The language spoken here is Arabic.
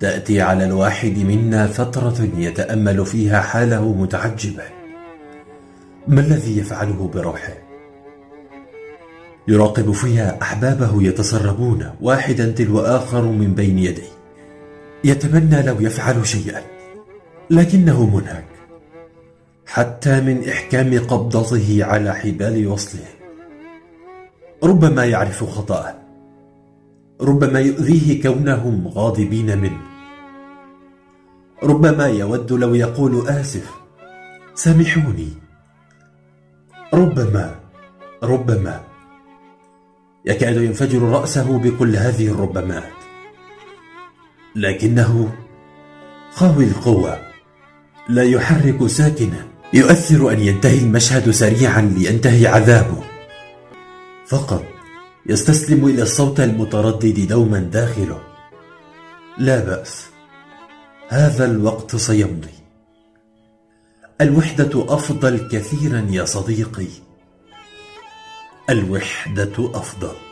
تأتي على الواحد منا فترة يتأمل فيها حاله متعجبا. ما الذي يفعله بروحه؟ يراقب فيها أحبابه يتسربون واحدا تلو آخر من بين يديه. يتمنى لو يفعل شيئا لكنه منهك. حتى من إحكام قبضته على حبال وصله. ربما يعرف خطأه. ربما يؤذيه كونهم غاضبين منه. ربما يود لو يقول آسف سامحوني. ربما ربما. يكاد ينفجر رأسه بكل هذه الربمات. لكنه قوي القوة لا يحرك ساكنا. يؤثر أن ينتهي المشهد سريعا لينتهي عذابه. فقط يستسلم إلى الصوت المتردد دوما داخله. لا بأس هذا الوقت سيمضي. الوحدة أفضل كثيرا يا صديقي. الوحدة أفضل.